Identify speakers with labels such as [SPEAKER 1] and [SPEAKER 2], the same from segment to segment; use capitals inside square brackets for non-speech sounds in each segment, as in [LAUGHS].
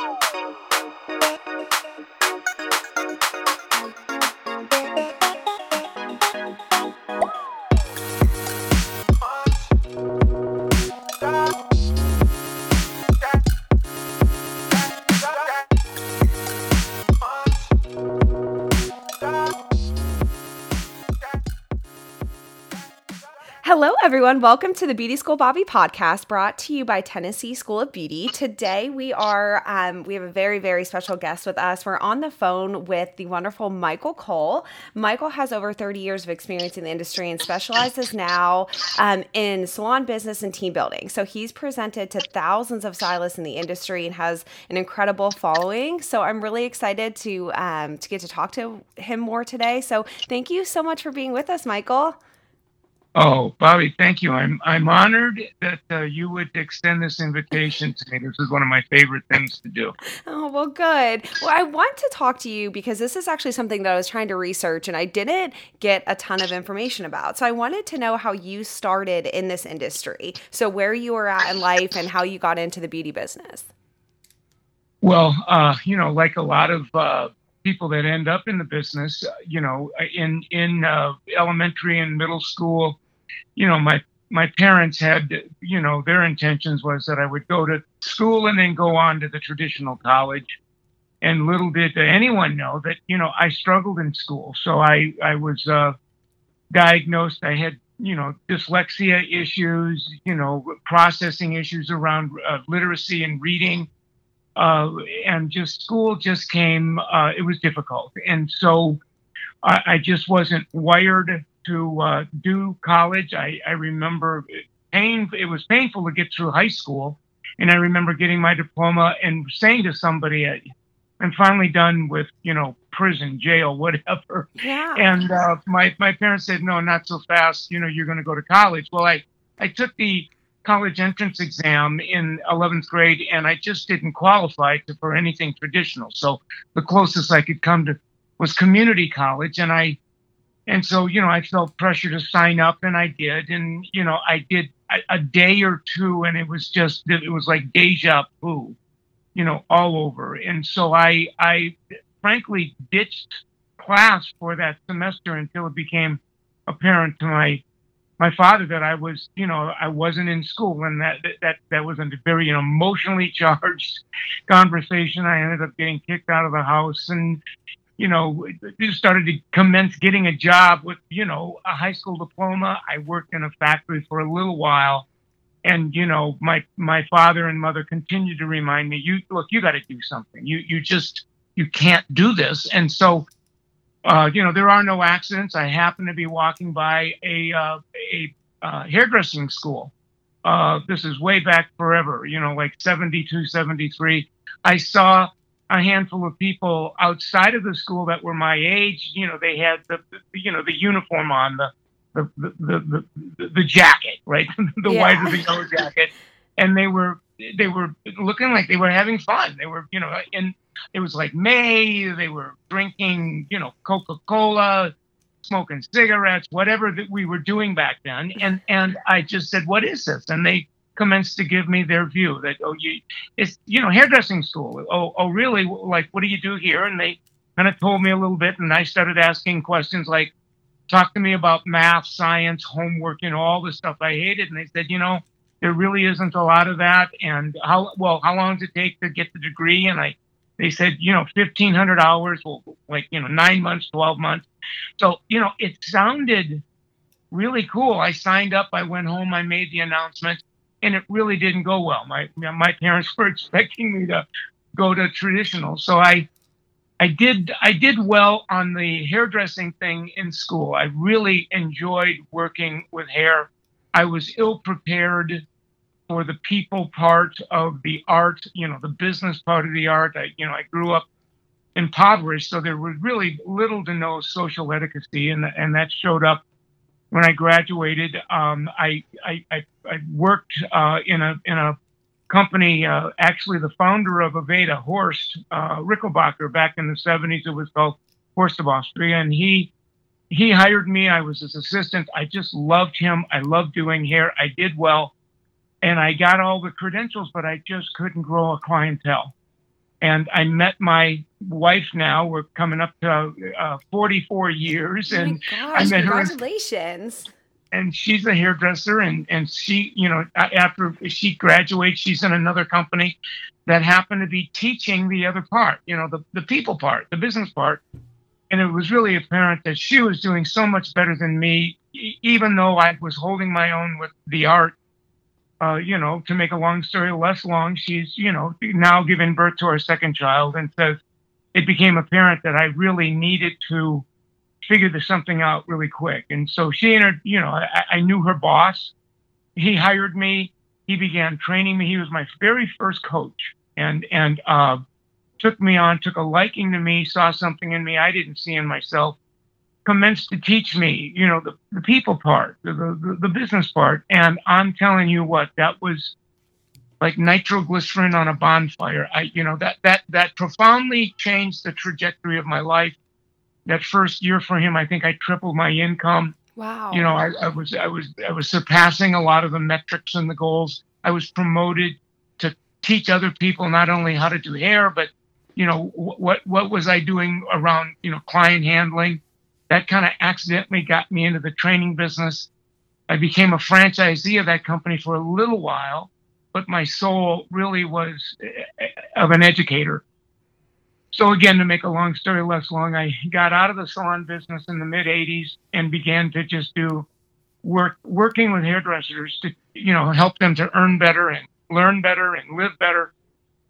[SPEAKER 1] Hello, everyone. Welcome to the Beauty School Bobby podcast, brought to you by Tennessee School of Beauty. Today, we are um, we have a very very special guest with us. We're on the phone with the wonderful Michael Cole. Michael has over 30 years of experience in the industry and specializes now um, in salon business and team building. So he's presented to thousands of stylists in the industry and has an incredible following. So I'm really excited to um, to get to talk to him more today. So thank you so much for being with us, Michael.
[SPEAKER 2] Oh, Bobby, thank you. I'm I'm honored that uh, you would extend this invitation to me. This is one of my favorite things to do.
[SPEAKER 1] Oh, well, good. Well, I want to talk to you because this is actually something that I was trying to research and I didn't get a ton of information about. So I wanted to know how you started in this industry. So where you were at in life and how you got into the beauty business.
[SPEAKER 2] Well, uh, you know, like a lot of uh, people that end up in the business, uh, you know, in in uh, elementary and middle school, you know, my my parents had, you know, their intentions was that I would go to school and then go on to the traditional college. And little did anyone know that, you know, I struggled in school. So I I was uh, diagnosed. I had, you know, dyslexia issues, you know, processing issues around uh, literacy and reading uh, and just school just came. Uh, it was difficult, and so I, I just wasn't wired to uh, do college. I, I remember pain. It was painful to get through high school, and I remember getting my diploma and saying to somebody, "I'm finally done with you know prison, jail, [LAUGHS] whatever."
[SPEAKER 1] Yeah.
[SPEAKER 2] And uh, my my parents said, "No, not so fast. You know, you're going to go to college." Well, I I took the college entrance exam in 11th grade and I just didn't qualify for anything traditional. So the closest I could come to was community college and I and so you know I felt pressure to sign up and I did and you know I did a, a day or two and it was just it was like deja vu you know all over and so I I frankly ditched class for that semester until it became apparent to my my father that I was, you know, I wasn't in school, and that that that was a very emotionally [LAUGHS] charged conversation. I ended up getting kicked out of the house, and you know, just started to commence getting a job with, you know, a high school diploma. I worked in a factory for a little while, and you know, my my father and mother continued to remind me, you look, you got to do something. You you just you can't do this, and so uh, you know, there are no accidents. I happen to be walking by a uh, a uh, hairdressing school. Uh, this is way back forever, you know, like 72, 73. I saw a handful of people outside of the school that were my age. You know, they had the, the you know the uniform on, the the the the, the jacket, right, [LAUGHS] the yeah. white or the yellow jacket, and they were they were looking like they were having fun. They were, you know, and it was like May. They were drinking, you know, Coca Cola, smoking cigarettes, whatever that we were doing back then. And and I just said, "What is this?" And they commenced to give me their view that oh, you, it's you know, hairdressing school. Oh, oh, really? Like, what do you do here? And they kind of told me a little bit, and I started asking questions like, "Talk to me about math, science, homework, you know, all the stuff I hated." And they said, "You know." There really isn't a lot of that, and how well? How long does it take to get the degree? And I they said, you know, 1,500 hours, well, like, you know, nine months, 12 months. So, you know, it sounded really cool. I signed up, I went home, I made the announcement, and it really didn't go well. My, my parents [LAUGHS] were expecting me to go to traditional. So I, I did, I did well on the hairdressing thing in school. I really enjoyed working with hair. I was ill prepared for the people part of the art, you know, the business part of the art. I, you know, I grew up impoverished, so there was really little to no social etiquette, and and that showed up when I graduated. Um, I, I, I I worked uh, in a in a company. Uh, actually, the founder of Aveda, Horst uh, Rechelbacher, back in the '70s, it was called Horst of Austria, and he he hired me. I was his assistant. I just loved him. I loved doing hair. I did well and I got all the credentials, but I just couldn't grow a clientele. and I met my wife now. We're coming up to uh, 44 years,
[SPEAKER 1] Oh
[SPEAKER 2] and
[SPEAKER 1] gosh,
[SPEAKER 2] I met her.
[SPEAKER 1] congratulations.
[SPEAKER 2] And she's a hairdresser, and and she, you know, after she graduates, she's in another company that happened to be teaching the other part, you know, the the people part, the business part. And it was really apparent that she was doing so much better than me, even though I was holding my own with the art uh, you know, to make a long story less long, she's, you know, now giving birth to our second child. And so it became apparent that I really needed to figure this something out really quick. And so she entered, you know, I, I knew her boss. He hired me. He began training me. He was my very first coach and, and, uh, took me on, took a liking to me, saw something in me I didn't see in myself commenced to teach me, you know, the, the people part, the, the, the business part. And I'm telling you what, that was like nitroglycerin on a bonfire. I, you know, that, that, that profoundly changed the trajectory of my life. That first year for him, I think I tripled my income.
[SPEAKER 1] Wow.
[SPEAKER 2] You know, I, I was, I was, I was surpassing a lot of the metrics and the goals. I was promoted to teach other people not only how to do hair, but, you know, wh- what, what was I doing around, you know, client handling? That kind of accidentally got me into the training business. I became a franchisee of that company for a little while, but my soul really was eh, of an educator. So again, to make a long story less long, I got out of the salon business in the mid '80s and began to just do work, working with hairdressers to, you know, help them to earn better and learn better and live better.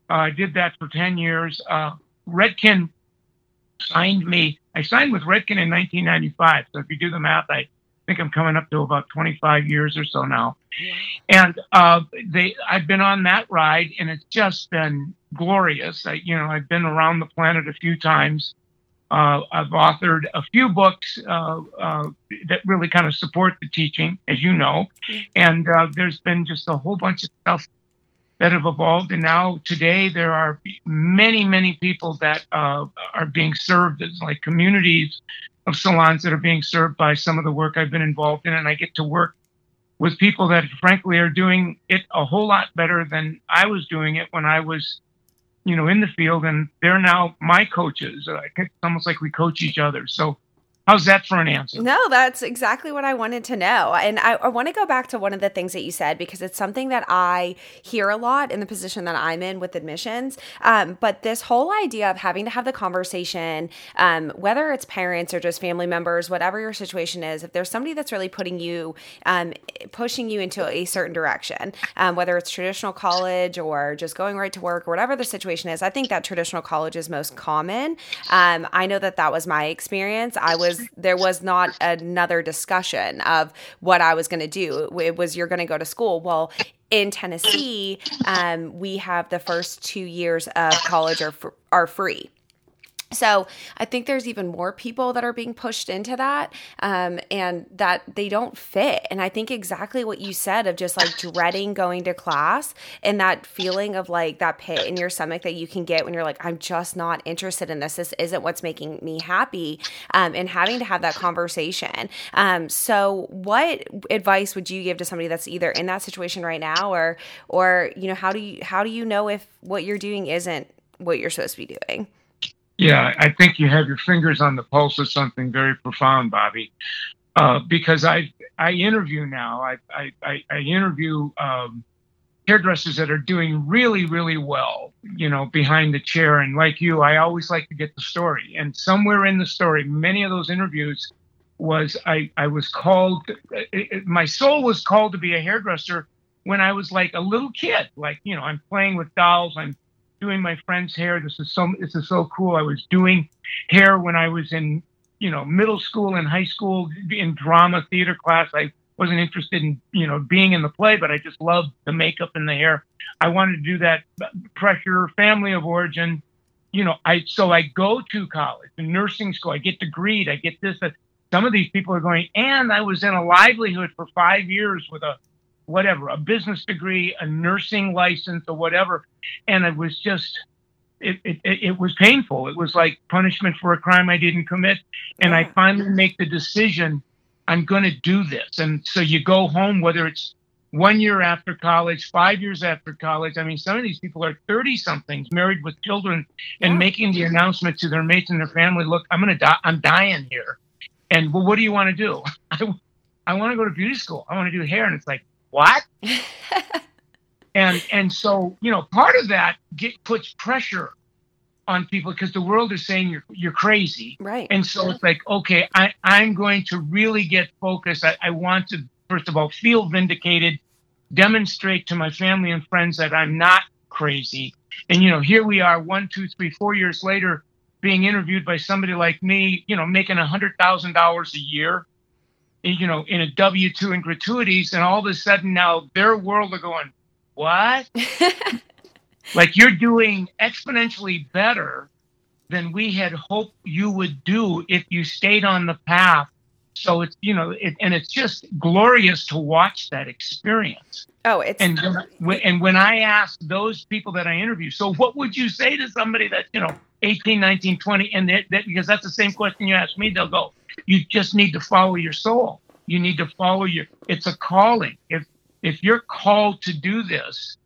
[SPEAKER 2] Uh, I did that for 10 years. Uh, Redken signed me. I signed with Redken in 1995. So if you do the math, I think I'm coming up to about 25 years or so now. And uh, they, I've been on that ride, and it's just been glorious. I, you know, I've been around the planet a few times. Uh, I've authored a few books uh, uh, that really kind of support the teaching, as you know, and uh, there's been just a whole bunch of stuff that have evolved. And now today there are many, many people that uh, are being served as like communities of salons that are being served by some of the work I've been involved in. And I get to work with people that frankly are doing it a whole lot better than I was doing it when I was, you know, in the field. And they're now my coaches. It's almost like we coach each other. So How's that for an answer?
[SPEAKER 1] No, that's exactly what I wanted to know. And I, I, want to go back to one of the things that you said because it's something that I hear a lot in the position that I'm in with admissions. Um, but this whole idea of having to have the conversation, um, whether it's parents or just family members, whatever your situation is, if there's somebody that's really putting you, um, pushing you into a certain direction, um, whether it's traditional college or just going right to work or whatever the situation is, I think that traditional college is most common. Um, I know that that was my experience. I was there was not another discussion of what I was going to do. It was you're going to go to school. Well, in Tennessee, um, we have the first two years of college are are free. So I think there's even more people that are being pushed into that, um, and that they don't fit. And I think exactly what you said of just like dreading going to class and that feeling of like that pit in your stomach that you can get when you're like, I'm just not interested in this. This isn't what's making me happy, um, and having to have that conversation. Um, so, what advice would you give to somebody that's either in that situation right now, or or you know, how do you how do you know if what you're doing isn't what you're supposed to be doing?
[SPEAKER 2] Yeah, I think you have your fingers on the pulse of something very profound, Bobby. Uh, because I I interview now. I I, I, interview um, hairdressers that are doing really really well. You know, behind the chair, and like you, I always like to get the story. And somewhere in the story, many of those interviews was I I was called. It, it, my soul was called to be a hairdresser when I was like a little kid. Like you know, I'm playing with dolls. I'm doing my friend's hair. This is so this is so cool. I was doing hair when I was in you know middle school and high school in drama theater class. I wasn't interested in you know being in the play, but I just loved the makeup and the hair. I wanted to do that. Pressure, family of origin. You know, I so I go to college, the nursing school. I get degreed. I get this. Some of these people are going, and I was in a livelihood for five years with a whatever, a business degree, a nursing license, or whatever. And it was just, it, it, it was painful. It was like punishment for a crime I didn't commit. And I finally make the decision, I'm going to do this. And so you go home, whether it's one year after college, five years after college. I mean, some of these people are 30 somethings, married with children, and yeah. making the announcement to their mates and their family look, I'm going to die, I'm dying here. And well, what do you want to do? [LAUGHS] I, I want to go to beauty school. I want to do hair. And it's like, what? [LAUGHS] and and so you know part of that get, puts pressure on people because the world is saying you're you're crazy.
[SPEAKER 1] Right.
[SPEAKER 2] And so it's like okay i i'm going to really get focused. I, I want to first of all feel vindicated demonstrate to my family and friends that i'm not crazy. And you know here we are one two three four years later being interviewed by somebody like me you know making a hundred thousand dollars a year you know in a w2 and gratuities and all of a sudden now their world are going what? [LAUGHS] like you're doing exponentially better than we had hoped you would do if you stayed on the path. So it's you know, it, and it's just glorious to watch that experience.
[SPEAKER 1] Oh, it's
[SPEAKER 2] and when, and when I ask those people that I interview, so what would you say to somebody that you know 18, 19, 20, and that, that because that's the same question you ask me, they'll go, you just need to follow your soul. You need to follow your. It's a calling. If if you're called to do this,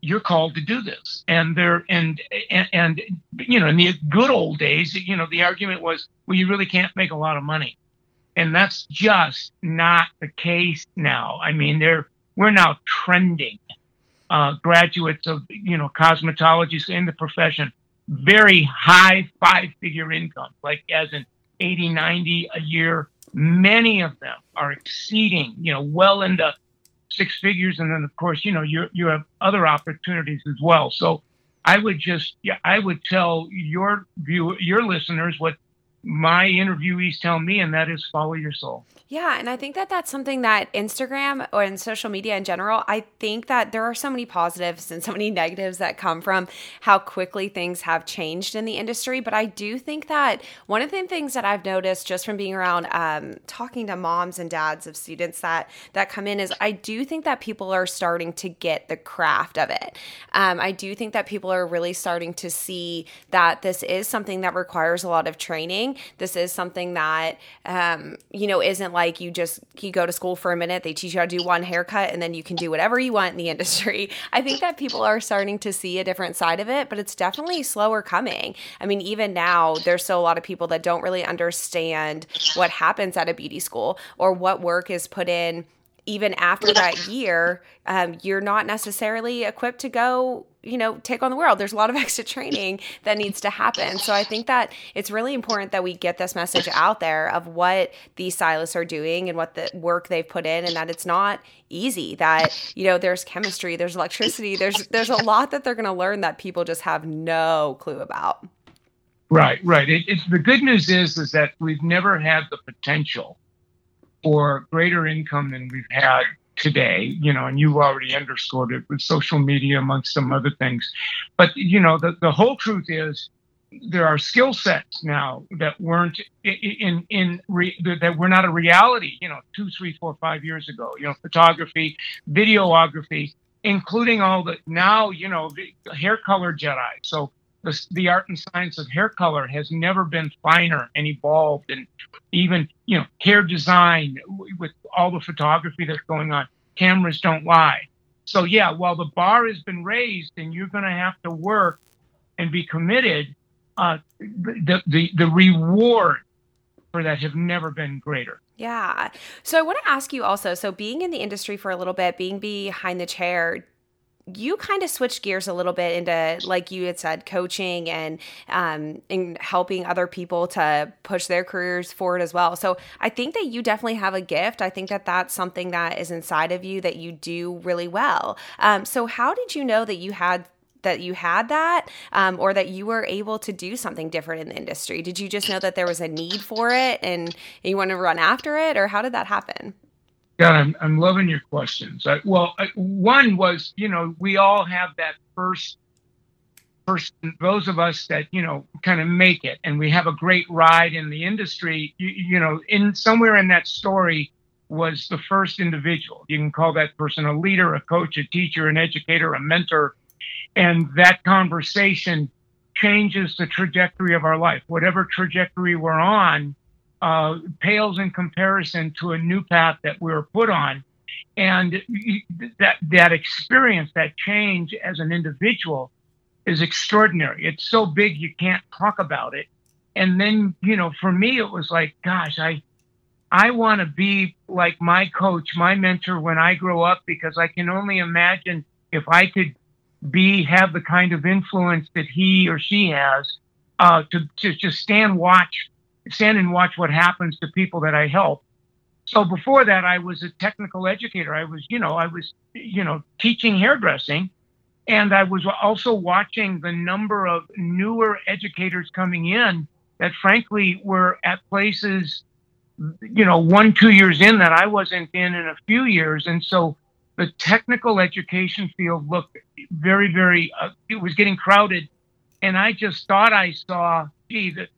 [SPEAKER 2] you're called to do this. And there, and, and, and, you know, in the good old days, you know, the argument was, well, you really can't make a lot of money. And that's just not the case now. I mean, there, we're now trending. Uh, graduates of, you know, cosmetologists in the profession, very high five figure income, like as in 80, 90 a year. Many of them are exceeding, you know, well into six figures, and then of course you know you you have other opportunities as well. So I would just yeah I would tell your view your listeners what my interviewees tell me, and that is follow your soul.
[SPEAKER 1] Yeah, and I think that that's something that Instagram or in social media in general, I think that there are so many positives and so many negatives that come from how quickly things have changed in the industry. But I do think that one of the things that I've noticed just from being around um, talking to moms and dads of students that that come in is I do think that people are starting to get the craft of it. Um, I do think that people are really starting to see that this is something that requires a lot of training. This is something that um, you know isn't like you just you go to school for a minute, they teach you how to do one haircut, and then you can do whatever you want in the [LAUGHS] industry. I think that people are starting to see a different side of it, but it's definitely slower coming. I mean, even now, there's still a lot of people that don't really understand what happens at a beauty school or what work is put in even after that year, um, you're not necessarily equipped to go, you know, take on the world. There's a lot of [LAUGHS] extra training that needs to happen. So I think that it's really important that we get this message out there of what these stylists are doing and what the work they've put in, and that it's not easy. That you know, there's chemistry, there's electricity, there's there's a lot that they're going to learn that people just have no clue about.
[SPEAKER 2] Right, right. It, it's the good news is is that we've never had the potential for greater income than we've had today, you know, and you already underscored it with social media amongst some other things. But, you know, the, the whole truth is there are skill sets now that weren't in, in, re, that were not a reality, you know, two, three, four, five years ago, you know, photography, videography, including all the now, you know, hair color Jedi. So the, the art and science of hair color has never been finer and evolved and even you know hair design with all the photography that's going on. Cameras don't lie. So yeah while the bar has been raised and you're going to have to work and be committed uh, the, the the reward for that have never been greater.
[SPEAKER 1] Yeah. So I want to ask you also so being in the industry for a little bit, being behind the chair, you kind of switched gears a little bit into like you had said coaching and um and helping other people to push their careers forward as well. So i think that you definitely have a gift. I think that that's something that is inside of you that you do really well. Um, so how did you know that you had that you had that um, or that you were able to do something different in the industry? Did you just know that there was a need for it and you want to run after it or how did that happen
[SPEAKER 2] God, I'm, I'm loving your questions. I, well, I, one was, you know, we all have that first person, those of us that, you know, kind of make it and we have a great ride in the industry, you, you know, in somewhere in that story was the first individual. You can call that person a leader, a coach, a teacher, an educator, a mentor. And that conversation changes the trajectory of our life. Whatever trajectory we're on, uh, pales in comparison to a new path that we were put on. And that that experience, that change as an individual, is extraordinary. It's so big you can't talk about it. And then, you know, for me, it was like, gosh, I I want to be like my coach, my mentor when I grow up, because I can only imagine if I could be have the kind of influence that he or she has uh, to to just stand watch, stand and watch what happens to people that I help. So before that, I was a technical educator. I was, you know, I was, you know, teaching hairdressing, and I was also watching the number of newer educators coming in that, frankly, were at places you know, one, two years in that I wasn't in in a few years. And so the technical education field looked very, very, uh, it was getting crowded. And I just thought I saw, gee, that,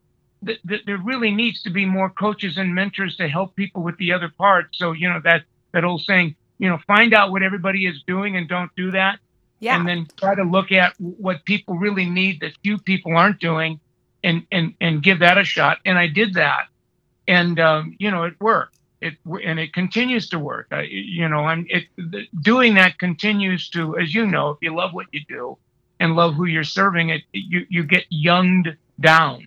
[SPEAKER 2] that, that, there really needs to be more coaches and mentors to help people with the other parts. So, you know, that, that old saying, you know, find out what everybody is doing and don't do that. Yeah. And then try to look at what people really need that few people aren't doing and, and, and give that a shot. And I did that and um, you know it worked. It and it continues to work. I, you know, I'm it, doing that continues to, as you know, if you love what you do and love who you're serving, it you you get younged down.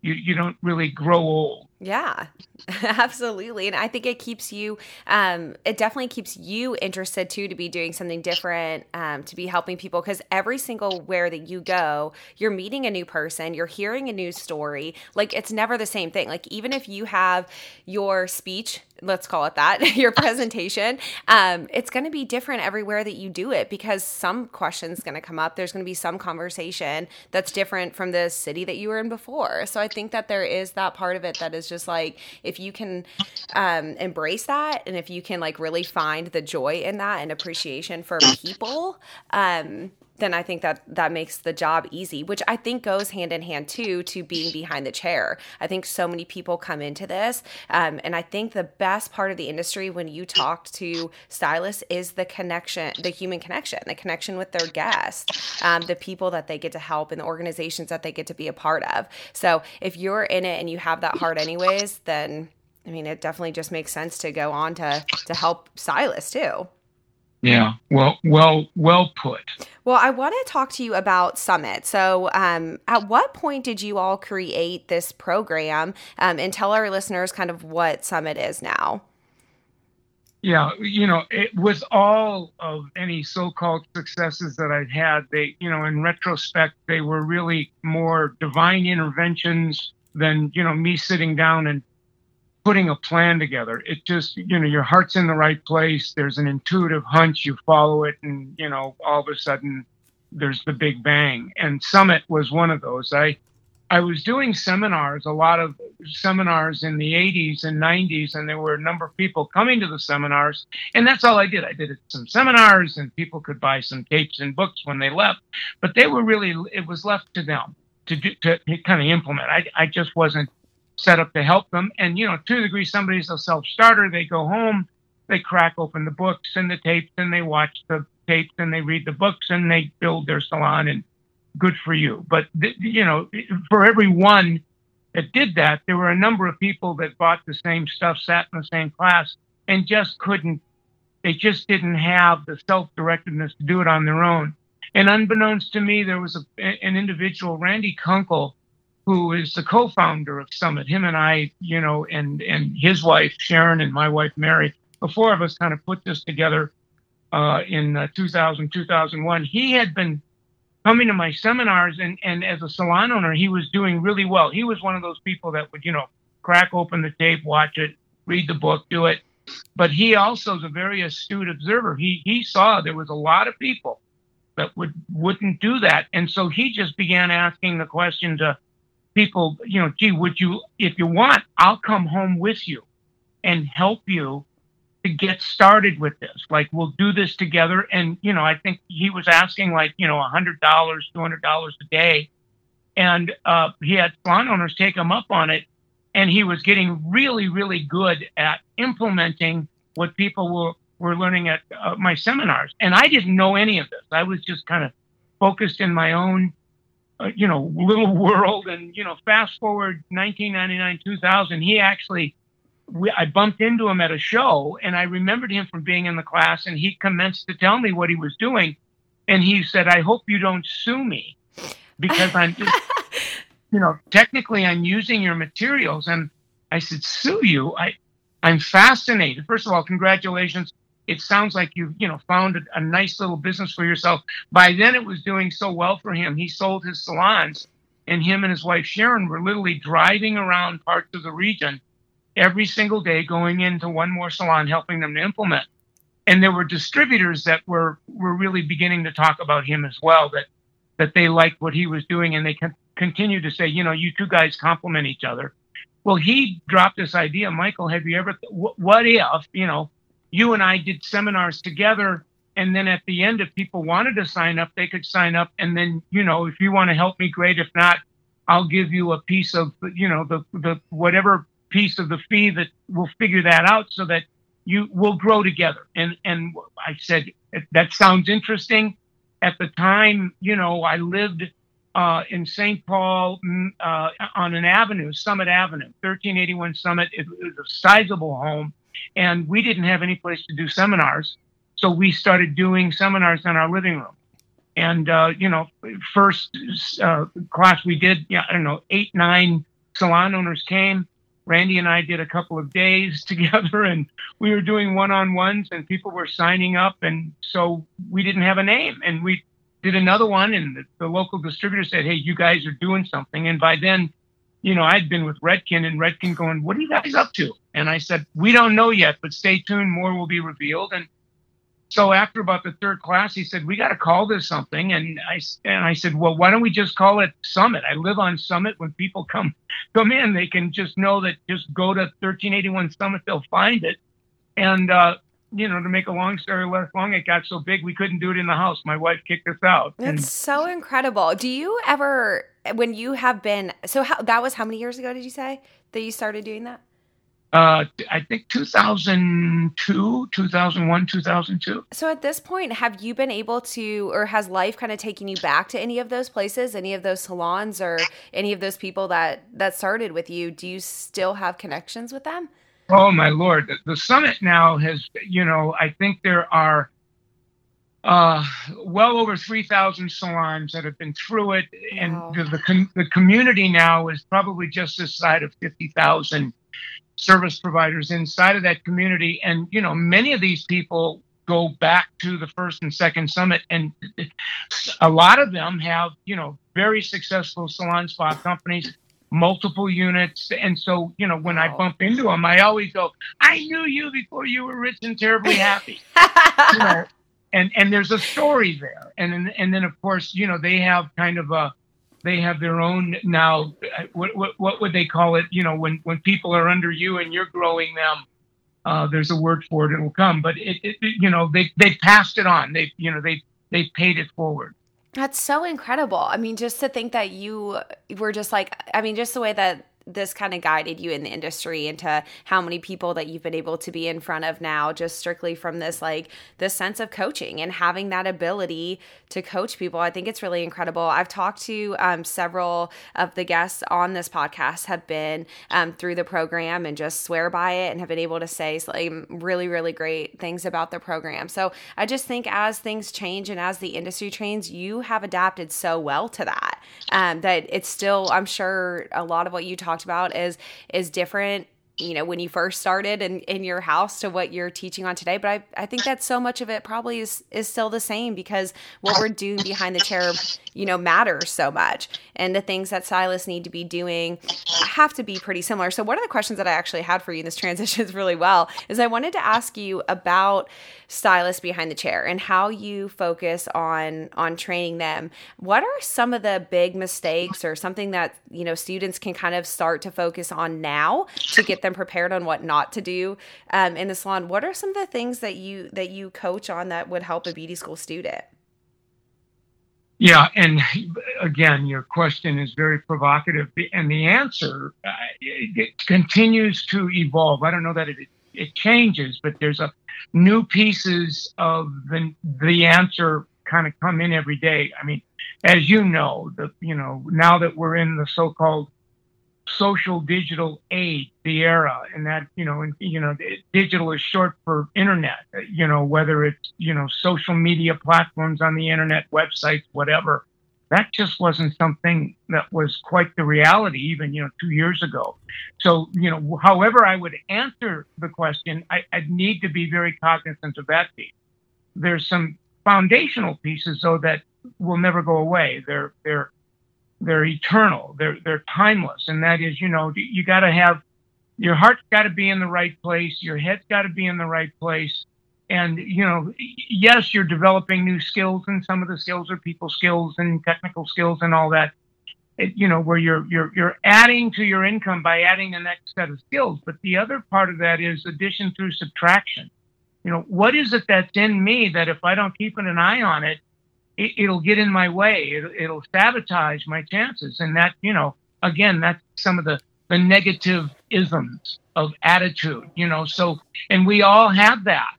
[SPEAKER 2] You you don't really grow old.
[SPEAKER 1] Yeah, [LAUGHS] absolutely. And I think it keeps you, um, it definitely keeps you interested too to be doing something different, um, to be helping people. Because every single where that you go, you're meeting a new person, you're hearing a new story. Like it's never the same thing. Like even if you have your speech let's call it that, [LAUGHS] your presentation, um, it's going to be different everywhere that you do it because some questions going to come up. There's going to be some conversation that's different from the city that you were in before. So I think that there is that part of it that is just like if you can um, embrace that and if you can like really find the joy in that and appreciation for people, um, then I think that that makes the job easy, which I think goes hand in hand too to being behind the chair. I think so many people come into this, um, and I think the best part of the industry when you talk to stylists is the connection, the human connection, the connection with their guests, um, the people that they get to help, and the organizations that they get to be a part of. So if you're in it and you have that heart, anyways, then I mean, it definitely just makes sense to go on to to help stylists too.
[SPEAKER 2] Yeah, well, well, well put.
[SPEAKER 1] Well, I want to talk to you about Summit. So, um, at what point did you all create this program, um, and tell our listeners kind of what Summit is now?
[SPEAKER 2] Yeah, you know, it, with all of any so-called successes that I've had, they, you know, in retrospect, they were really more divine interventions than you know me sitting down and putting a plan together. It just, you know, your heart's in the right place. There's an intuitive hunch. You follow it, and you know, all of a sudden, there's the big bang. And Summit was one of those. I, I was doing seminars, a lot of seminars in the 80s and 90s, and there were a number of people coming to the seminars, and that's all I did. I did some seminars, and people could buy some tapes and books when they left, but they were really it was left to them to do, to kind of implement. I I just wasn't set up to help them. And, you know, to a degree, somebody's a self starter. They go home, they crack open the books and the tapes, and they watch the tapes and they read the books and they build their salon. And good for you. But, you know, for every one that did that, there were a number of people that bought the same stuff, sat in the same class, and just couldn't, they just didn't have the self directedness to do it on their own. And unbeknownst to me, there was a, an individual, Randy Kunkel, who is the co-founder of Summit. Him and I, you know, and and his wife Sharon and my wife Mary, the four of us kind of put this together uh, in uh, 2000, 2001. He had been coming to my seminars, and and as a salon owner, he was doing really well. He was one of those people that would, you know, crack open the tape, watch it, read the book, do it. But he also is a very astute observer. He he saw there was a lot of people that would wouldn't do that, and so he just began asking the question to people, you know, gee, would you, if you want, I'll come home with you and help you to get started with this. Like, we'll do this together. And, you know, I think he was asking like, you know, $100, $200 a day. And uh, he had salon owners take him up on it. And he was getting really, really good at implementing what people were, were learning at uh, my seminars. And I didn't know any of this. I was just kind of focused in my own uh, you know, little world. And, you know, fast forward 1999, 2000, he actually we, I bumped into him at a show, and I remembered him from being in the class, and he commenced to tell me what he was doing, and he said, "I hope you don't sue me, because I'm just, [LAUGHS] you know, technically I'm using your materials." And I said, "Sue you? I, I'm fascinated. First of all, congratulations." It sounds like you've you know, found a, a nice little business for yourself. By then, it was doing so well for him. He sold his salons, and him and his wife Sharon were literally driving around parts of the region every single day going into one more salon, helping them to implement. And there were distributors that were were really beginning to talk about him as well, that that they liked what he was doing, and they con- continued to say, you know, you two guys complement each other. Well, he dropped this idea, Michael. Have you ever? Th- what if you know, you and I did seminars together, and then at the end, if people wanted to sign up, they could sign up, and then you know, if you want to help me, great. If not, I'll give you a piece of you know the the whatever piece of the fee that we'll figure that out so that you will grow together. And and I said that sounds interesting. At the time, you know, I lived uh, in St. Paul mm, uh, on an avenue, Summit Avenue, 1381 Summit. It, it was a sizable home, and we didn't have any place to do seminars, so we started doing seminars in our living room. And uh, you know, first uh, class we did, yeah, I don't know, eight, nine salon owners came Randy and I did a couple of days [LAUGHS] together and we were doing one on ones and people were signing up. And so we didn't have a name. And we did another one and the, the local distributor said, Hey, you guys are doing something. And by then, you know, I'd been with Redken and Redken going, What are you guys up to? And I said, We don't know yet, but stay tuned. More will be revealed. And so after about the third class, he said, "We got to call this something." And I and I said, "Well, why don't we just call it Summit? I live on Summit. When people come come in, they can just know that just go to 1381 Summit, they'll find it." And uh, you know, to make a long story less long, it got so big we couldn't do it in the house. My wife kicked us out.
[SPEAKER 1] That's and, so incredible. Do you ever, when you have been, so how, that was how many years ago did you say that you started doing that?
[SPEAKER 2] uh, I think 2002, 2001, 2002.
[SPEAKER 1] So at this point, have you been able to, or has life kind of taken you back to any of those places, any of those salons, or any of those people that that started with you? Do you still have connections with them?
[SPEAKER 2] Oh my lord, the, the summit now has, you know, I think there are uh, well over 3,000 salons that have been through it, and wow. the, the, the community now is probably just this side of 50,000 service providers inside of that community. And, you know, many of these people go back to the first and second summit. And a lot of them have, you know, very successful salon spa companies, multiple units. And so, you know, when wow. I bump into them, I always go, I knew you before you were rich and terribly happy. [LAUGHS] you know, and, and there's a story there. And, and then, of course, you know, they have kind of a, they have their own now. What, what, what would they call it? You know, when when people are under you and you're growing them, uh, there's a word for it. It'll come, but it, it, you know they they passed it on. They you know they they paid it forward.
[SPEAKER 1] That's so incredible. I mean, just to think that you were just like, I mean, just the way that this kind of guided you in the industry into how many people that you've been able to be in front of now just strictly from this like this sense of coaching and having that ability to coach people. I think it's really incredible. I've talked to um, several of the guests on this podcast have been um, through the program and just swear by it and have been able to say like really really great things about the program. So i just think as things change and as the industry trains you have adapted so well to that um, that it's still i'm sure a lot of what you talk talked about is is different you know when you first started in, in your house to what you're teaching on today but I, I think that so much of it probably is is still the same because what we're doing behind the chair you know matters so much. And the things that stylists need to be doing have to be pretty similar. So one of the questions that i actually had for you in this [LAUGHS] transitions really well is i wanted to ask you about stylists behind the chair and how you focus on on training them. What are some of the big mistakes or something that you know students can kind of start to focus on now to get them prepared on what not to do um, in the salon what are some of the things that you that you coach on that would help a beauty school student
[SPEAKER 2] yeah, and again, your question is very provocative, and the answer uh, it continues to evolve. I don't know that it it changes, but there's a new pieces of the the answer kind of come in every day. I mean, as you know, the you know now that we're in the so-called social digital age, the era, and that you know, and you know, digital is short for internet. You know, whether it's you know social media platforms on the internet, websites, whatever. That just wasn't something that was quite the reality, even you know, two years ago. So you know, however I would answer the question, I, I'd need to be very cognizant of that piece. There's some foundational pieces though that will never go away. They're they're they're eternal. They're they're timeless, and that is, you know, you got to have your heart's got to be in the right place, your head's got to be in the right place, and you know, yes, you're developing new skills, and some of the skills are people skills and technical skills and all that. It, you know, where you're you're you're adding to your income by adding the next set of skills, but the other part of that is addition through subtraction. You know, what is it that's in me that if I don't keep an eye on it, it, will get in my way. It, it'll sabotage my chances. And that, you know, again, that's some of the, the negative isms of attitude, you know. So, and we all have that.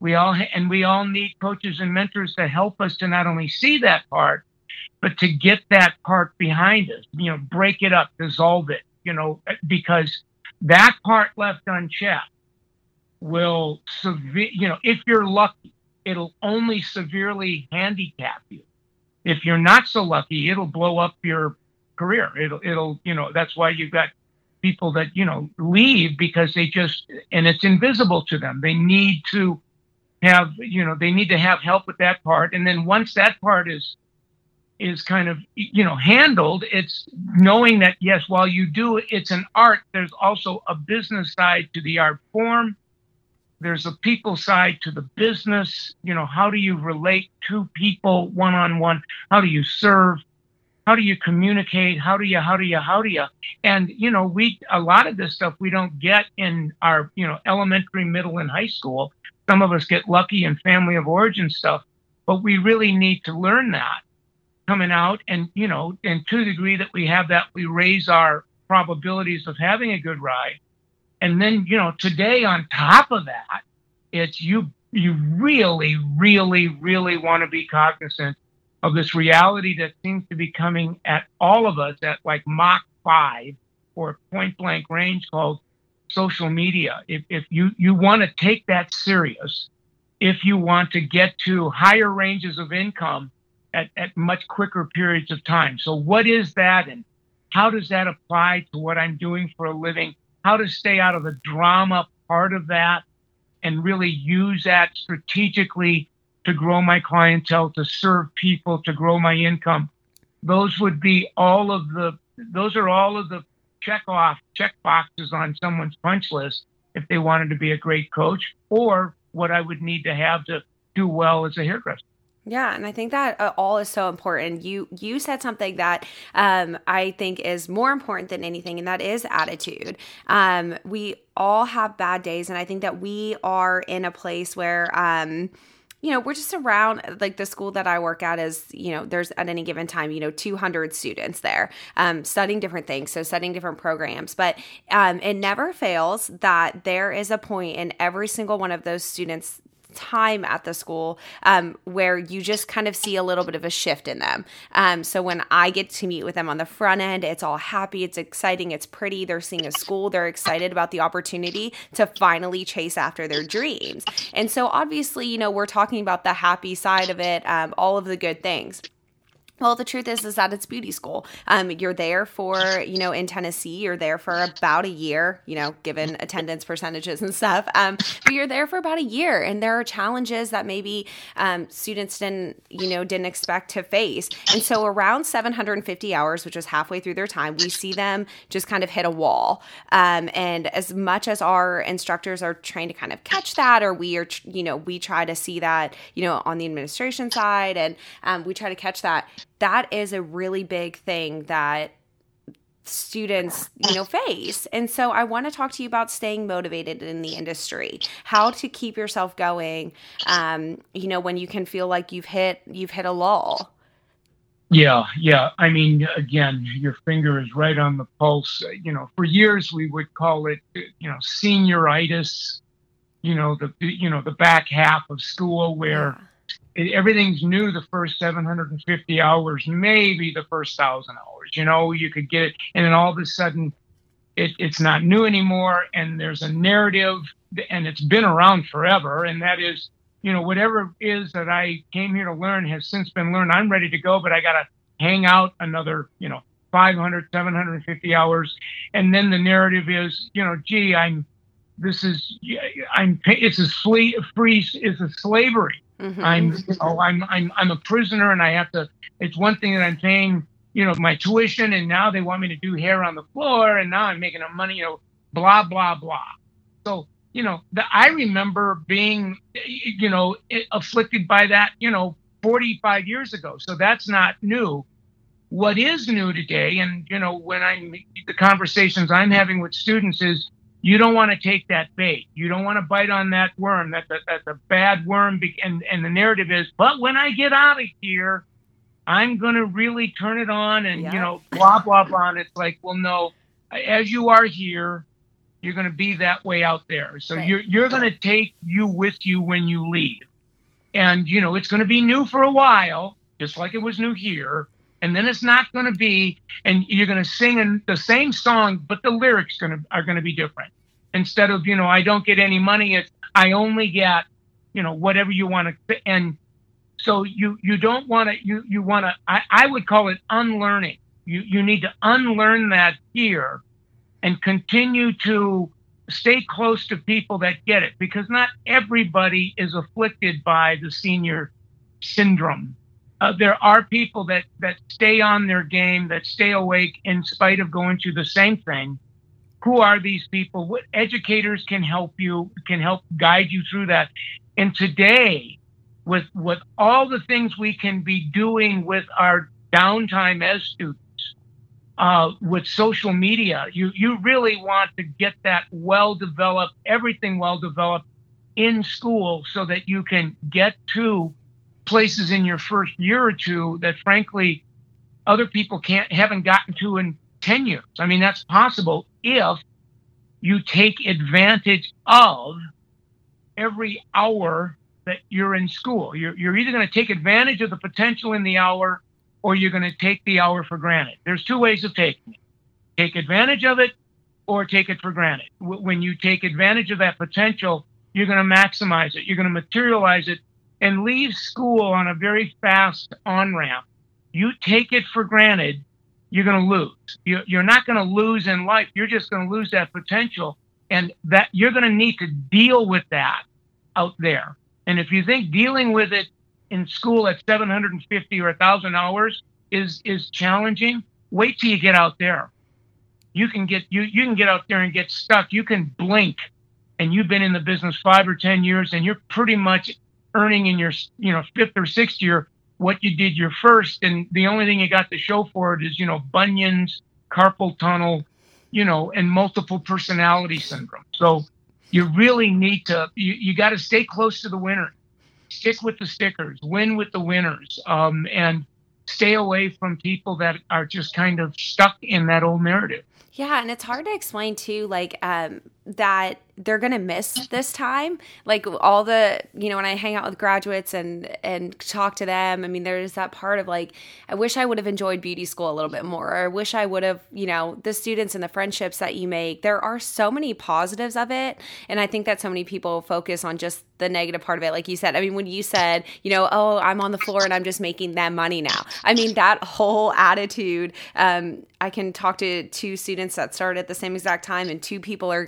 [SPEAKER 2] We all, ha- and we all need coaches and mentors to help us to not only see that part, but to get that part behind us, you know, break it up, dissolve it, you know, because that part left unchecked will severe, you know, if you're lucky, it'll only severely handicap you. If you're not so lucky, it'll blow up your career. It'll, it'll, you know, that's why you've got people that, you know, leave because they just, and it's invisible to them. They need to have, you know, they need to have help with that part. And then once that part is, is kind of, you know, handled, it's knowing that, yes, while you do, it's an art, there's also a business side to the art form there's a people side to the business. You know, how do you relate to people one on one? How do you serve? How do you communicate? How do you, how do you, how do you? And, you know, we, a lot of this stuff we don't get in our, you know, elementary, middle, and high school. Some of us get lucky in family of origin stuff, but we really need to learn that coming out. And, you know, and to the degree that we have that, we raise our probabilities of having a good ride and then, you know, today on top of that, it's you you really, really, really want to be cognizant of this reality that seems to be coming at all of us at like Mach 5 or point blank range called social media. If, if you, you want to take that serious, if you want to get to higher ranges of income at, at much quicker periods of time. So, what is that and how does that apply to what I'm doing for a living? How to stay out of the drama part of that and really use that strategically to grow my clientele, to serve people, to grow my income. Those would be all of the, those are all of the check off, check boxes on someone's punch list if they wanted to be a great coach or what I would need to have to do well as a hairdresser.
[SPEAKER 1] Yeah, and I think that uh, all is so important. You you said something that um, I think is more important than anything, and that is attitude. Um, we all have bad days, and I think that we are in a place where. Um, you know, we're just around like the school that I work at is, you know, there's at any given time, you know, 200 students there um, studying different things, so studying different programs. But um, it never fails that there is a point in every single one of those students' time at the school um, where you just kind of see a little bit of a shift in them. Um, so when I get to meet with them on the front end, it's all happy, it's exciting, it's pretty. They're seeing a school, they're excited about the opportunity to finally chase after their dreams. And so obviously, you know, we're talking about the happy side of it, um, all of the good things. Well, the truth is, is that it's beauty school. Um, you're there for, you know, in Tennessee, you're there for about a year, you know, given attendance percentages and stuff. Um, but you're there for about a year, and there are challenges that maybe um, students didn't, you know, didn't expect to face. And so, around 750 hours, which is halfway through their time, we see them just kind of hit a wall. Um, and as much as our instructors are trying to kind of catch that, or we are, you know, we try to see that, you know, on the administration side, and um, we try to catch that that is a really big thing that students you know face. And so i want to talk to you about staying motivated in the industry how to keep yourself going um you know when you can feel like you've hit you've hit a lull.
[SPEAKER 2] Yeah yeah. I mean again your finger is right on the pulse. You know for years we would call it you know senioritis you know the you know the back half of school where yeah everything's new the first 750 hours, maybe the first thousand hours. You know, you could get it, and then all of a sudden, it, it's not new anymore, and there's a narrative, and it's been around forever, and that is, you know, whatever it is that I came here to learn has since been learned. I'm ready to go, but I got to hang out another, you know, 500, 750 hours, and then the narrative is, you know, gee, I'm this is I'm it's a free free it's a slavery. Mm-hmm. I'm oh I'm I'm I'm a prisoner and I have to. It's one thing that I'm paying you know my tuition and now they want me to do hair on the floor and now I'm making a money you know blah blah blah. So you know the, I remember being you know afflicted by that you know 45 years ago. So that's not new. What is new today, and you know when I'm the conversations I'm having with students is you don't want to take that bait. You don't want to bite on that worm. That, that that's a bad worm. And and the narrative is, but when I get out of here, I'm going to really turn it on and yeah. you know blah blah blah. And it's like, well, no. As you are here, you're going to be that way out there. So right. you're you're going to take you with you when you leave. And you know it's going to be new for a while, just like it was new here and then it's not going to be and you're going to sing in the same song but the lyrics to are going to be different. Instead of you know i don't get any money it's i only get you know whatever you want to and so you you don't want to you you want to I, I would call it unlearning. You you need to unlearn that fear and continue to stay close to people that get it because not everybody is afflicted by the senior syndrome uh, there are people that that stay on their game, that stay awake in spite of going through the same thing. Who are these people? What educators can help you, can help guide you through that. And today, with with all the things we can be doing with our downtime as students, uh, with social media, you you really want to get that well developed, everything well developed in school, so that you can get to places in your first year or two that frankly other people can't haven't gotten to in 10 years. I mean that's possible if you take advantage of every hour that you're in school. You're, you're either going to take advantage of the potential in the hour or you're going to take the hour for granted. There's two ways of taking it take advantage of it or take it for granted. When you take advantage of that potential, you're going to maximize it, you're going to materialize it and leave school on a very fast on ramp, you take it for granted, you're going to lose. You're not going to lose in life. You're just going to lose that potential. And that you're going to need to deal with that out there. And if you think dealing with it in school at 750 or 1,000 hours is is challenging, wait till you get out there. You can get you you can get out there and get stuck. You can blink, and you've been in the business five or ten years, and you're pretty much earning in your you know fifth or sixth year what you did your first, and the only thing you got to show for it is you know bunions, carpal tunnel, you know, and multiple personality syndrome. So you really need to you, you got to stay close to the winner, stick with the stickers, win with the winners, um, and stay away from people that are just kind of stuck in that old narrative.
[SPEAKER 1] Yeah, and it's hard to explain too, like um, that they're gonna miss this time. Like all the, you know, when I hang out with graduates and and talk to them, I mean, there's that part of like, I wish I would have enjoyed beauty school a little bit more. Or I wish I would have, you know, the students and the friendships that you make. There are so many positives of it, and I think that so many people focus on just the negative part of it. Like you said, I mean, when you said, you know, oh, I'm on the floor and I'm just making them money now. I mean, that whole attitude. Um, I can talk to two students that started at the same exact time, and two people are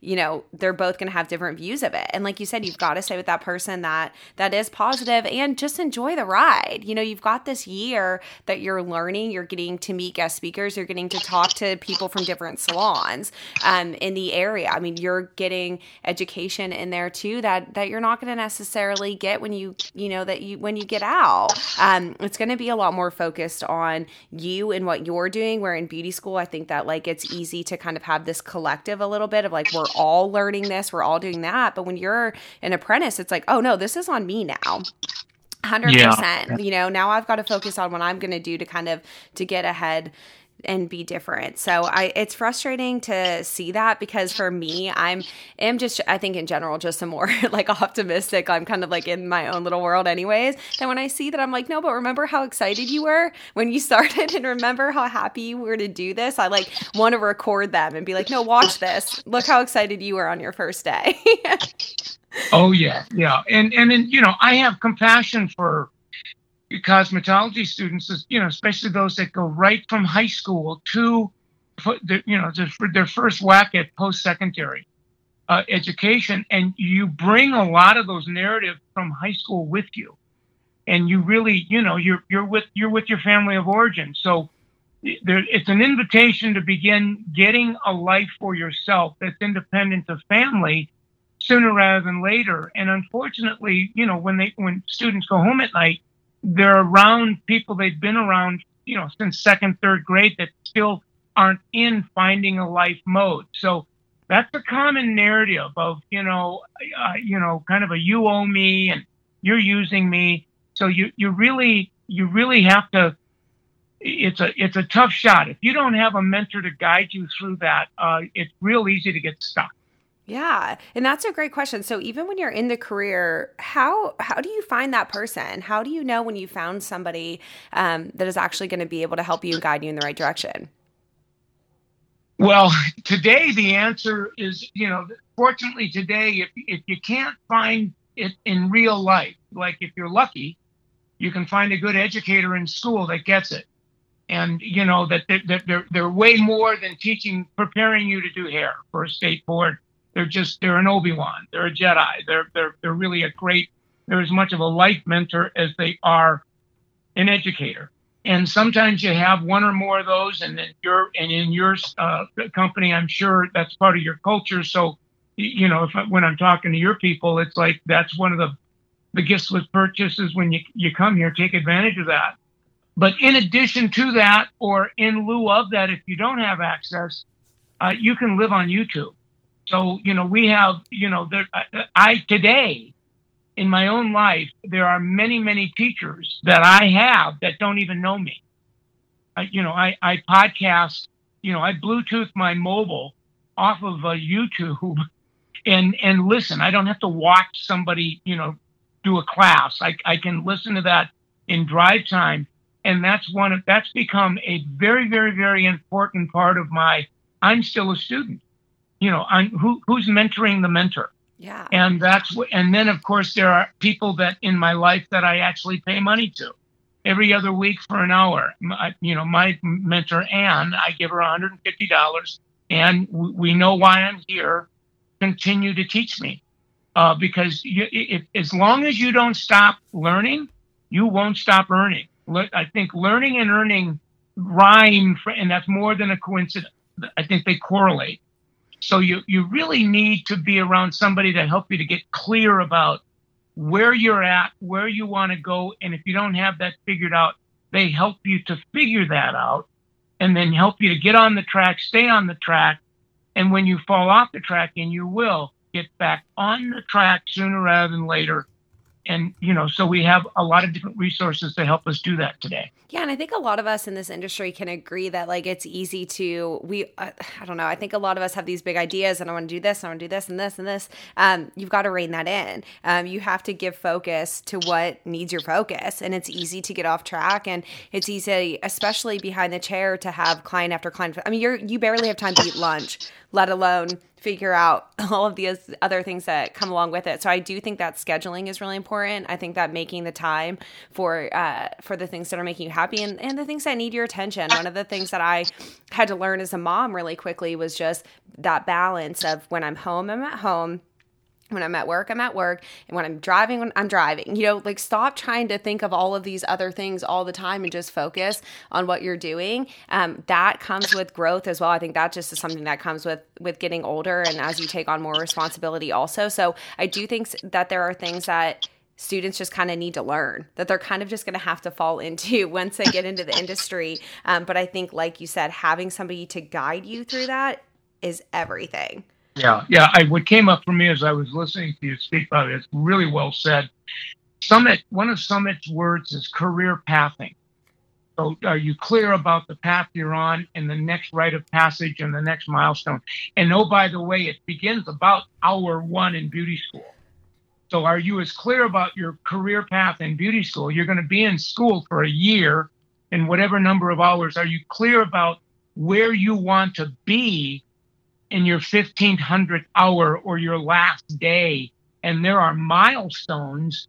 [SPEAKER 1] you know, they're both gonna have different views of it. And like you said, you've got to stay with that person that that is positive and just enjoy the ride. You know, you've got this year that you're learning. You're getting to meet guest speakers. You're getting to talk to people from different salons um, in the area. I mean, you're getting education in there too that that you're not going to necessarily get when you you know that you when you get out. Um, it's going to be a lot more focused on you and what you're doing. Where in beauty school, I think that like it's easy to kind of have this collective a little bit of like we're all learning this, we're all doing that. But when you're an apprentice, it's like, oh no, this is on me now. 100% yeah. you know now i've got to focus on what i'm going to do to kind of to get ahead and be different. So I it's frustrating to see that because for me, I'm am just I think in general just a more [LAUGHS] like optimistic. I'm kind of like in my own little world anyways. And when I see that I'm like, no, but remember how excited you were when you [LAUGHS] started and remember how happy you were to do this. I like want to record them and be like, no, watch this. Look how excited you were on your first day. [LAUGHS]
[SPEAKER 2] oh yeah, yeah. And and then, you know, I have compassion for cosmetology students, you know, especially those that go right from high school to, you know, their first whack at post-secondary uh, education, and you bring a lot of those narratives from high school with you, and you really, you know, you're you're with you're with your family of origin, so. There, it's an invitation to begin getting a life for yourself that's independent of family sooner rather than later. And unfortunately, you know, when they when students go home at night, they're around people they've been around, you know, since second, third grade that still aren't in finding a life mode. So that's a common narrative of, you know, uh, you know, kind of a you owe me and you're using me. So you, you really, you really have to, it's a, it's a tough shot. If you don't have a mentor to guide you through that, uh, it's real easy to get stuck.
[SPEAKER 1] Yeah, and that's a great question. So even when you're in the career, how how do you find that person? How do you know when you found somebody um, that is actually going to be able to help you and guide you in the right direction?
[SPEAKER 2] Well, today the answer is, you know, fortunately today, if if you can't find it in real life, like if you're lucky, you can find a good educator in school that gets it and you know that they're, they're, they're way more than teaching preparing you to do hair for a state board they're just they're an Obi-Wan. They're a Jedi. They're they're they're really a great. They're as much of a life mentor as they are an educator. And sometimes you have one or more of those, and then you're and in your uh, company, I'm sure that's part of your culture. So, you know, if when I'm talking to your people, it's like that's one of the the gifts with purchases when you you come here. Take advantage of that. But in addition to that, or in lieu of that, if you don't have access, uh, you can live on YouTube. So, you know, we have, you know, there, I, today in my own life, there are many, many teachers that I have that don't even know me. I, you know, I, I podcast, you know, I Bluetooth my mobile off of uh, YouTube [LAUGHS] and, and listen. I don't have to watch somebody, you know, do a class. I, I can listen to that in drive time. And that's one of, that's become a very, very, very important part of my, I'm still a student you know, on who who's mentoring the mentor.
[SPEAKER 1] Yeah.
[SPEAKER 2] And that's what, and then of course there are people that in my life that I actually pay money to every other week for an hour. My, you know, my mentor Anne, I give her $150, and we know why I'm here. Continue to teach me, uh, because you, if, as long as you don't stop learning, you won't stop earning. I think learning and earning rhyme, for, and that's more than a coincidence. I think they correlate. So you, you really need to be around somebody to help you to get clear about where you're at, where you want to go. And if you don't have that figured out, they help you to figure that out and then help you to get on the track, stay on the track. And when you fall off the track, and you will get back on the track sooner rather than later, and you know so we have a lot of different resources to help us do that today.
[SPEAKER 1] Yeah and i think a lot of us in this industry can agree that like it's easy to we uh, i don't know i think a lot of us have these big ideas and i want to do this and i want to do this and this and this. Um, you've got to rein that in. Um, you have to give focus to what needs your focus and it's easy to get off track and it's easy especially behind the chair to have client after client. I mean you're you barely have time to eat lunch let alone figure out [LAUGHS] all of these other things that come along with it. So I do think that scheduling is really important. I think that making the time for uh, for the things that are making you happy and, and the things that need your attention. One of the things that I had to learn as a mom really quickly was just that balance of when I'm home, I'm at home when I'm at work, I'm at work. And when I'm driving, I'm driving. You know, like stop trying to think of all of these other things all the time and just focus on what you're doing. Um, that comes with growth as well. I think that just is something that comes with with getting older and as you take on more responsibility also. So I do think that there are things that students just kind of need to learn that they're kind of just going to have to fall into [LAUGHS] once they get into the industry. Um, but I think, like you said, having somebody to guide you through that is everything.
[SPEAKER 2] Yeah, yeah. I, what came up for me as I was listening to you speak about it, it's really well said. Summit, one of Summit's words is career pathing. So are you clear about the path you're on and the next rite of passage and the next milestone? And oh, by the way, it begins about hour one in beauty school. So are you as clear about your career path in beauty school? You're going to be in school for a year in whatever number of hours. Are you clear about where you want to be in your 1500th hour or your last day? And there are milestones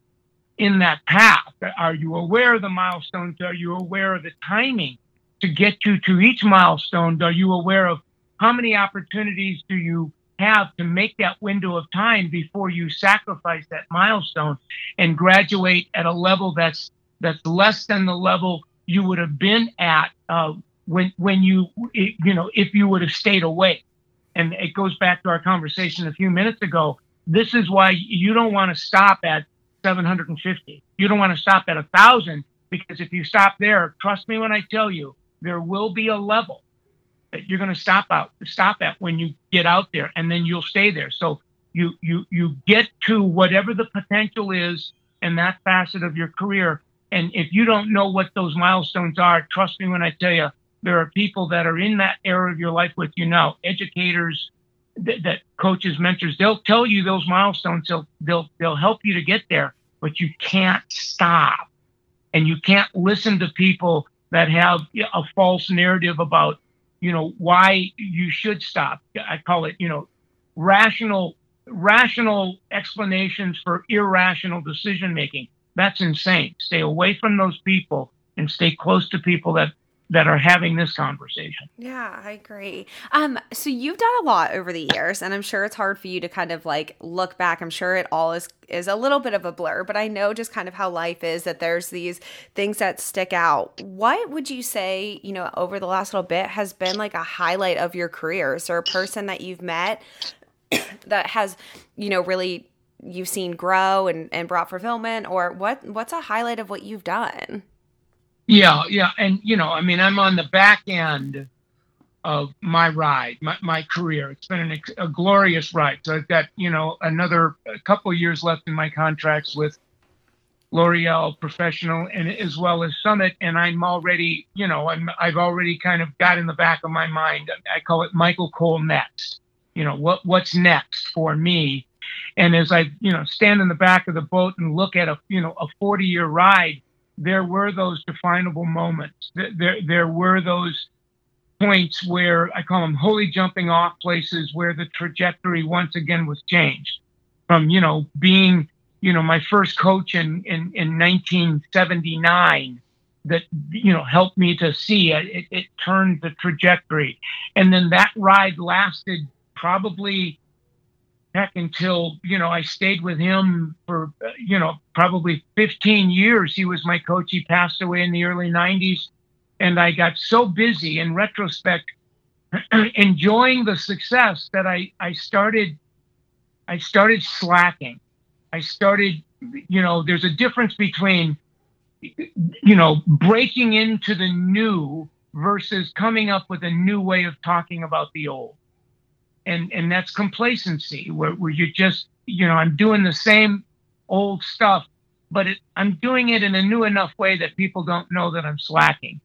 [SPEAKER 2] in that path? Are you aware of the milestones? Are you aware of the timing to get you to each milestone? Are you aware of how many opportunities do you have to make that window of time before you sacrifice that milestone and graduate at a level that's that's less than the level you would have been at uh, when when you you know if you would have stayed away and it goes back to our conversation a few minutes ago. This is why you don't want to stop at 750 you don't want to stop at a thousand because if you stop there trust me when i tell you there will be a level that you're going to stop out stop at when you get out there and then you'll stay there. So you you you get to whatever the potential is in that facet of your career. And if you don't know what those milestones are trust me when i tell you there are people that are in that era of your life with you now educators that, coaches mentors they'll tell you those milestones they'll they'll they'll help you to get there but you can't stop. And you can't listen to people that have a false narrative about you know why you should stop. I call it you know rational rational explanations for irrational decision making that's insane. Stay away from those people and stay close to people that that are having this conversation.
[SPEAKER 1] Yeah, I agree. Um, so you've done a lot over the years, and I'm sure it's hard for you to kind of like look back. I'm sure it all is is a little bit of a blur, but I know just kind of how life is that there's these things that stick out. What would you say, you know, over the last little bit has been like a highlight of your career? Is there a person that you've met [COUGHS] that has, you know, really you've seen grow and, and brought fulfillment or what what's a highlight of what you've done?
[SPEAKER 2] Yeah, yeah, and you know, I mean, I'm on the back end of my ride, my, my career. It's been an, a glorious ride. So I've got you know another couple years left in my contracts with L'Oreal Professional and as well as Summit, and I'm already, you know, I'm I've already kind of got in the back of my mind. I call it Michael Cole next. You know, what what's next for me? And as I, you know, stand in the back of the boat and look at a, you know, a 40 year ride there were those definable moments. There, there were those points where I call them holy jumping off places where the trajectory once again was changed from, you know, being, you know, my first coach in, in, in 1979 that, you know, helped me to see it, it, it turned the trajectory. And then that ride lasted probably heck until you know I stayed with him for you know probably 15 years. He was my coach. He passed away in the early 90s, and I got so busy in retrospect [CLEARS THROAT] enjoying the success that I I started I started slacking. I started you know there's a difference between you know breaking into the new versus coming up with a new way of talking about the old and and that's complacency where, where you just you know i'm doing the same old stuff but it, i'm doing it in a new enough way that people don't know that i'm slacking.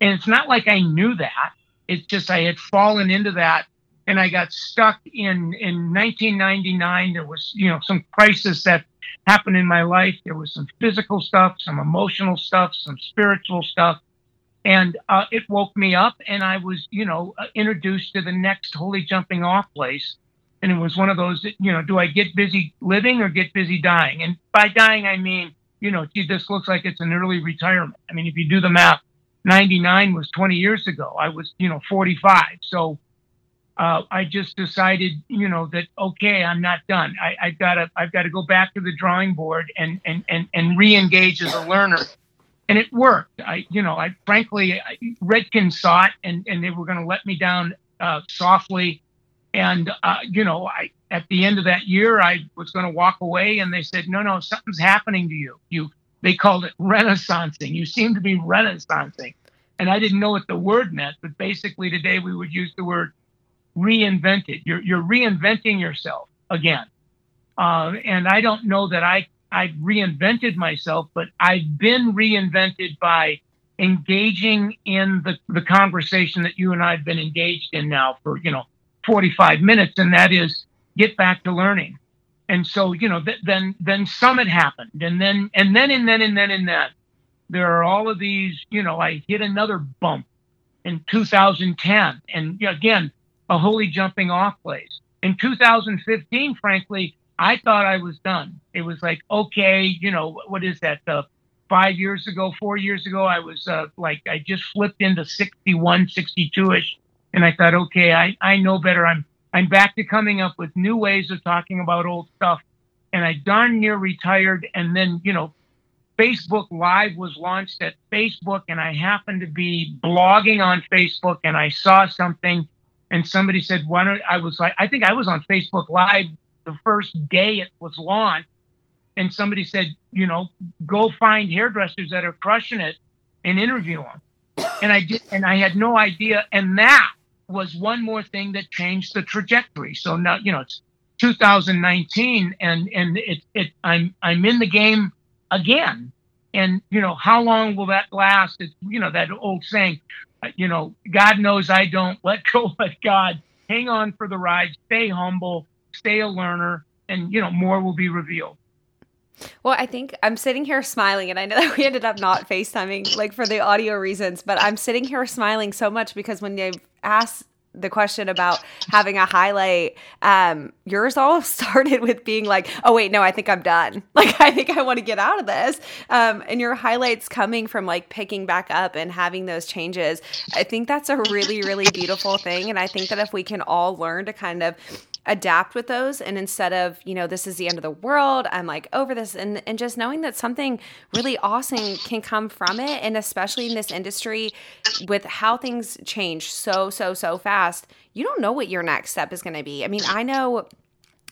[SPEAKER 2] And it's not like i knew that. It's just i had fallen into that and i got stuck in in 1999 there was you know some crisis that happened in my life. There was some physical stuff some emotional stuff some spiritual stuff and uh, it woke me up and i was you know uh, introduced to the next holy jumping off place. And it was one of those you know do i get busy living or get busy dying? And by dying i mean you know gee this looks like it's an early retirement. I mean if you do the math 99 was 20 years ago. I was you know 45 so uh, I just decided, you know, that okay, I'm not done. I, I've got to, I've got to go back to the drawing board and and and and re-engage as a learner and it worked. I, you know, I frankly, I, Redken saw it, and and they were going to let me down uh, softly, and uh, you know, I at the end of that year, I was going to walk away, and they said, no, no, something's happening to you. You, they called it renaissancing. You seem to be renaissancing, and I didn't know what the word meant, but basically today we would use the word reinvented. You're you're reinventing yourself again. Uh, and I don't know that I I've reinvented myself, but I've been reinvented by engaging in the, the conversation that you and I have been engaged in now for, you know, 45 minutes, and that is get back to learning. And so, you know, th- then then Summit happened, and then and then and then and then and then there are all of these. You know, I hit another bump in 2010, and again, a holy jumping off place. In 2015, frankly, I thought I was done. It was like, okay, you know, what is that? Uh, five years ago, four years ago, I was uh, like, I just flipped into 61, 62 ish. And I thought, okay, I, I know better. I'm, I'm back to coming up with new ways of talking about old stuff. And I darn near retired. And then, you know, Facebook Live was launched at Facebook, and I happened to be blogging on Facebook, and I saw something, and somebody said, "Why don't?" I was like, I think I was on Facebook Live the first day it was launched, and somebody said, you know, go find hairdressers that are crushing it and interview them. And I did, and I had no idea. And that was one more thing that changed the trajectory. So now, you know, it's 2019, and and it it I'm I'm in the game again. And you know, how long will that last? It's you know that old saying, uh, you know, God knows I don't. Let go, [LAUGHS] let God. Hang on for the ride. Stay humble. Stay a learner, and you know more will be revealed.
[SPEAKER 1] Well, I think I'm sitting here smiling, and I know that we ended up not FaceTiming, like for the audio reasons, but I'm sitting here smiling so much because when they asked the question about having a highlight, um, yours all [LAUGHS] started with being like, oh, wait, no, I think I'm done. [LAUGHS] Like, I think I want to get out of this. Um, and your highlights coming from like picking back up and having those changes. I think that's a really, really beautiful thing. And I think that if we can all learn to kind of adapt with those. And instead of you know this is the end of the world i'm like over this. And and just knowing that something really awesome can come from it. And especially in this industry with how things change so so so fast you don't know what your next step is going to be. I mean i know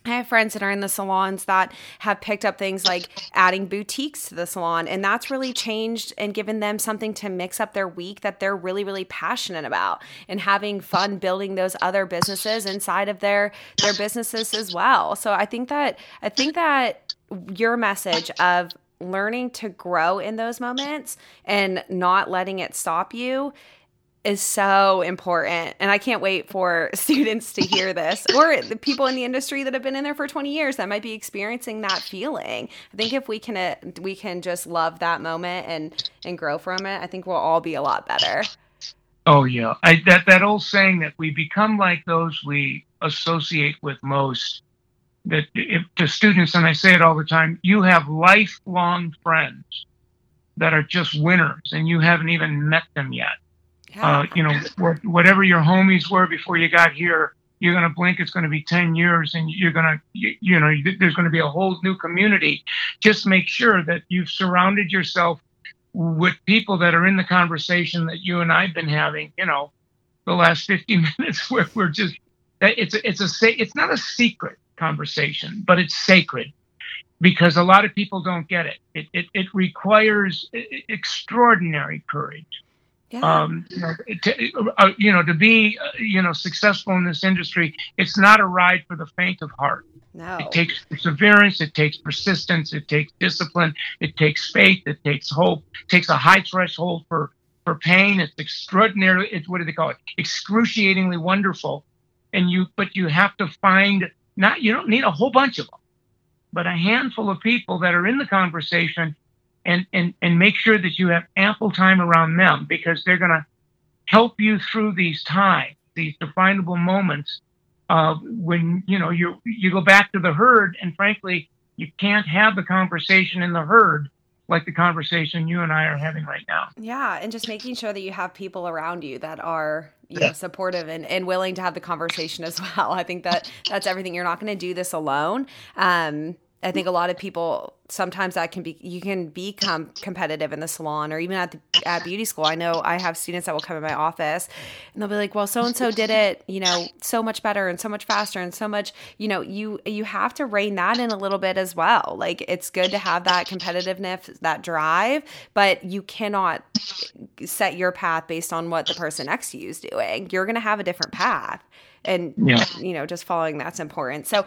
[SPEAKER 1] I have friends that are in the salons that have picked up things like adding boutiques to the salon, and that's really changed and given them something to mix up their week that they're really, really passionate about, and having fun building those other businesses inside of their their businesses as well. So I think that I think that your message of learning to grow in those moments and not letting it stop you is so important. And i can't wait for [LAUGHS] students to hear this or the people in the industry that have been in there for 20 years that might be experiencing that feeling. I think if we can uh, we can just love that moment and and grow from it i think we'll all be a lot better.
[SPEAKER 2] Oh yeah. I, that that old saying that we become like those we associate with most that if, to students and i say it all the time you have lifelong friends that are just winners and you haven't even met them yet. Uh, you know, whatever your homies were before you got here, you're going to blink, it's going to be 10 years, and you're going to, you, you know, there's going to be a whole new community. Just make sure that you've surrounded yourself with people that are in the conversation that you and I've been having, you know, the last 50 [LAUGHS] minutes where we're just, it's a, it's a, it's not a secret conversation, but it's sacred because a lot of people don't get it. It, it, it requires extraordinary courage yeah. Um, you know, to, uh, you know, to be, uh, you know, successful in this industry, it's not a ride for the faint of heart.
[SPEAKER 1] No.
[SPEAKER 2] It takes perseverance, it takes persistence, it takes discipline, it takes faith, it takes hope, it takes a high threshold for for pain. It's extraordinarily, it's what do they call it? Excruciatingly wonderful. And you, but you have to find not, you don't need a whole bunch of them, but a handful of people that are in the conversation and, and, and make sure that you have ample time around them because they're going to help you through these times, these definable moments uh, when, you know, you, you go back to the herd and frankly, you can't have the conversation in the herd like the conversation you and I are having right now.
[SPEAKER 1] Yeah, and just making sure that you have people around you that are you know supportive and, and willing to have the conversation as [LAUGHS] well. I think that that's everything. You're not going to do this alone. Um, I think a lot of people sometimes that can be you can become competitive in the salon or even at the at beauty school. I know I have students that will come in my office and they'll be like, "Well, so and so did it, you know, so much better and so much faster and so much, you know, you you have to rein that in a little bit as well. Like it's good to have that competitiveness, that drive, but you cannot set your path based on what the person next to you is doing. You're going to have a different path and yeah. you know just following that's important so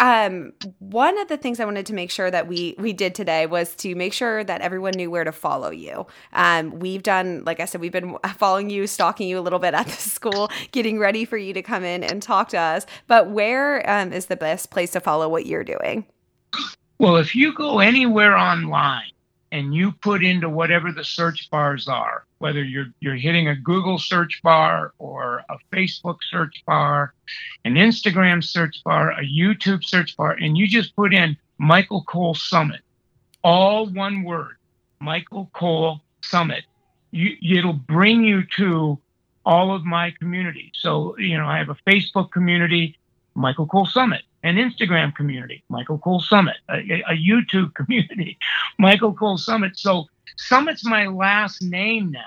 [SPEAKER 1] um, one of the things i wanted to make sure that we we did today was to make sure that everyone knew where to follow you. Um, we've done, like I said, we've been following you, stalking you a little bit at the school, getting ready for you to come in and talk to us. But where um, is the best place to follow what you're doing?
[SPEAKER 2] Well, if you go anywhere online and you put into whatever the search bars are, whether you're you're hitting a Google search bar or a Facebook search bar, an Instagram search bar, a YouTube search bar, and you just put in Michael Cole Summit, all one word, Michael Cole Summit, you, it'll bring you to all of my community. So, you know, I have a Facebook community, Michael Cole Summit, an Instagram community, Michael Cole Summit, a, a YouTube community, [LAUGHS] Michael Cole Summit. So Summit's my last name now.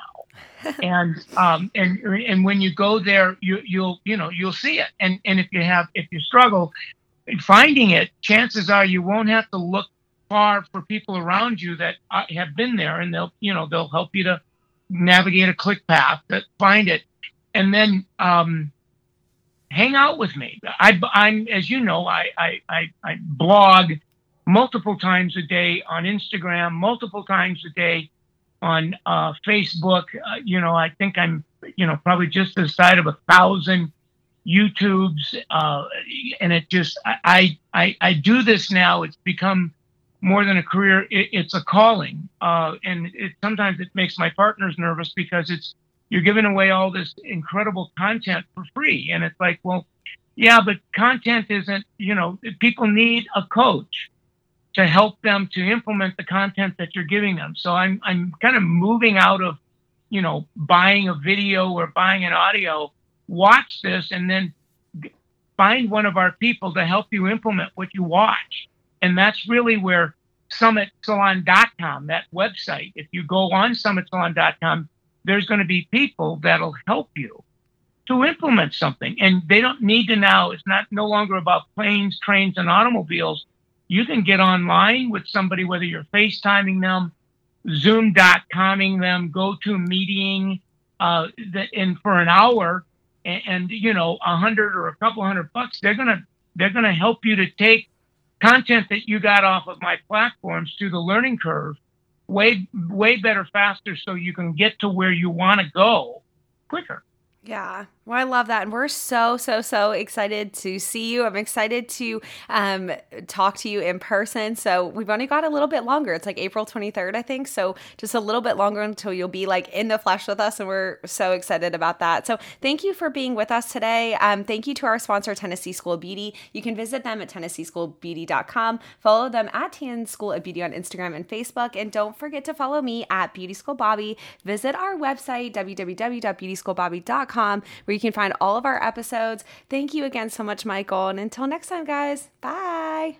[SPEAKER 2] [LAUGHS] and um, and and when you go there, you you'll you know you'll see it. And and if you have if you struggle in finding it, chances are you won't have to look far for people around you that uh, have been there, and they'll you know they'll help you to navigate a click path that find it, and then um, hang out with me. I, I'm as you know I I, I, I blog multiple times a day on Instagram, multiple times a day on uh, Facebook. Uh, you know, I think I'm, you know, probably just the side of a thousand YouTubes, uh, and it just, I, I, I do this now. It's become more than a career; it, it's a calling, uh, and it sometimes it makes my partners nervous because it's you're giving away all this incredible content for free, and it's like, well, yeah, but content isn't, you know, people need a coach to help them to implement the content that you're giving them. So I'm I'm kind of moving out of, you know, buying a video or buying an audio. Watch this and then find one of our people to help you implement what you watch. And that's really where summitsalon.com, that website, if you go on summitsalon.com, there's going to be people that'll help you to implement something. And they don't need to now, it's not no longer about planes, trains, and automobiles you can get online with somebody, whether you're FaceTiming them, Zoom.coming them, GoToMeeting, uh, and for an hour, and, and you know, a hundred or a couple hundred bucks, they're gonna they're gonna help you to take content that you got off of my platforms through the learning curve way way better faster so you can get to where you want to go quicker
[SPEAKER 1] yeah. Well, I love that. And we're so, so, so excited to see you. I'm excited to um, talk to you in person. So we've only got a little bit longer. It's like April 23rd, I think. So just a little bit longer until you'll be like in the flesh with us. And we're so excited about that. So thank you for being with us today. Um, thank you to our sponsor, Tennessee School Beauty. You can visit them at tennesseeschoolbeauty.com. Follow them at TN School of Beauty on Instagram and Facebook. And don't forget to follow me at Beauty School Bobbi. Visit our website, www.beautyschoolbobbi.com where you can find all of our episodes. Thank you again so much, Michael. And until next time, guys, bye.